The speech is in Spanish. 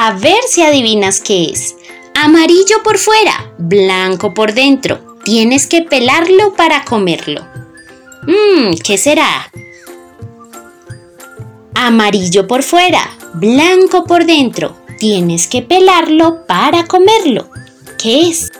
A ver si adivinas qué es. Amarillo por fuera, blanco por dentro. Tienes que pelarlo para comerlo. Mmm, ¿qué será? Amarillo por fuera, blanco por dentro. Tienes que pelarlo para comerlo. ¿Qué es?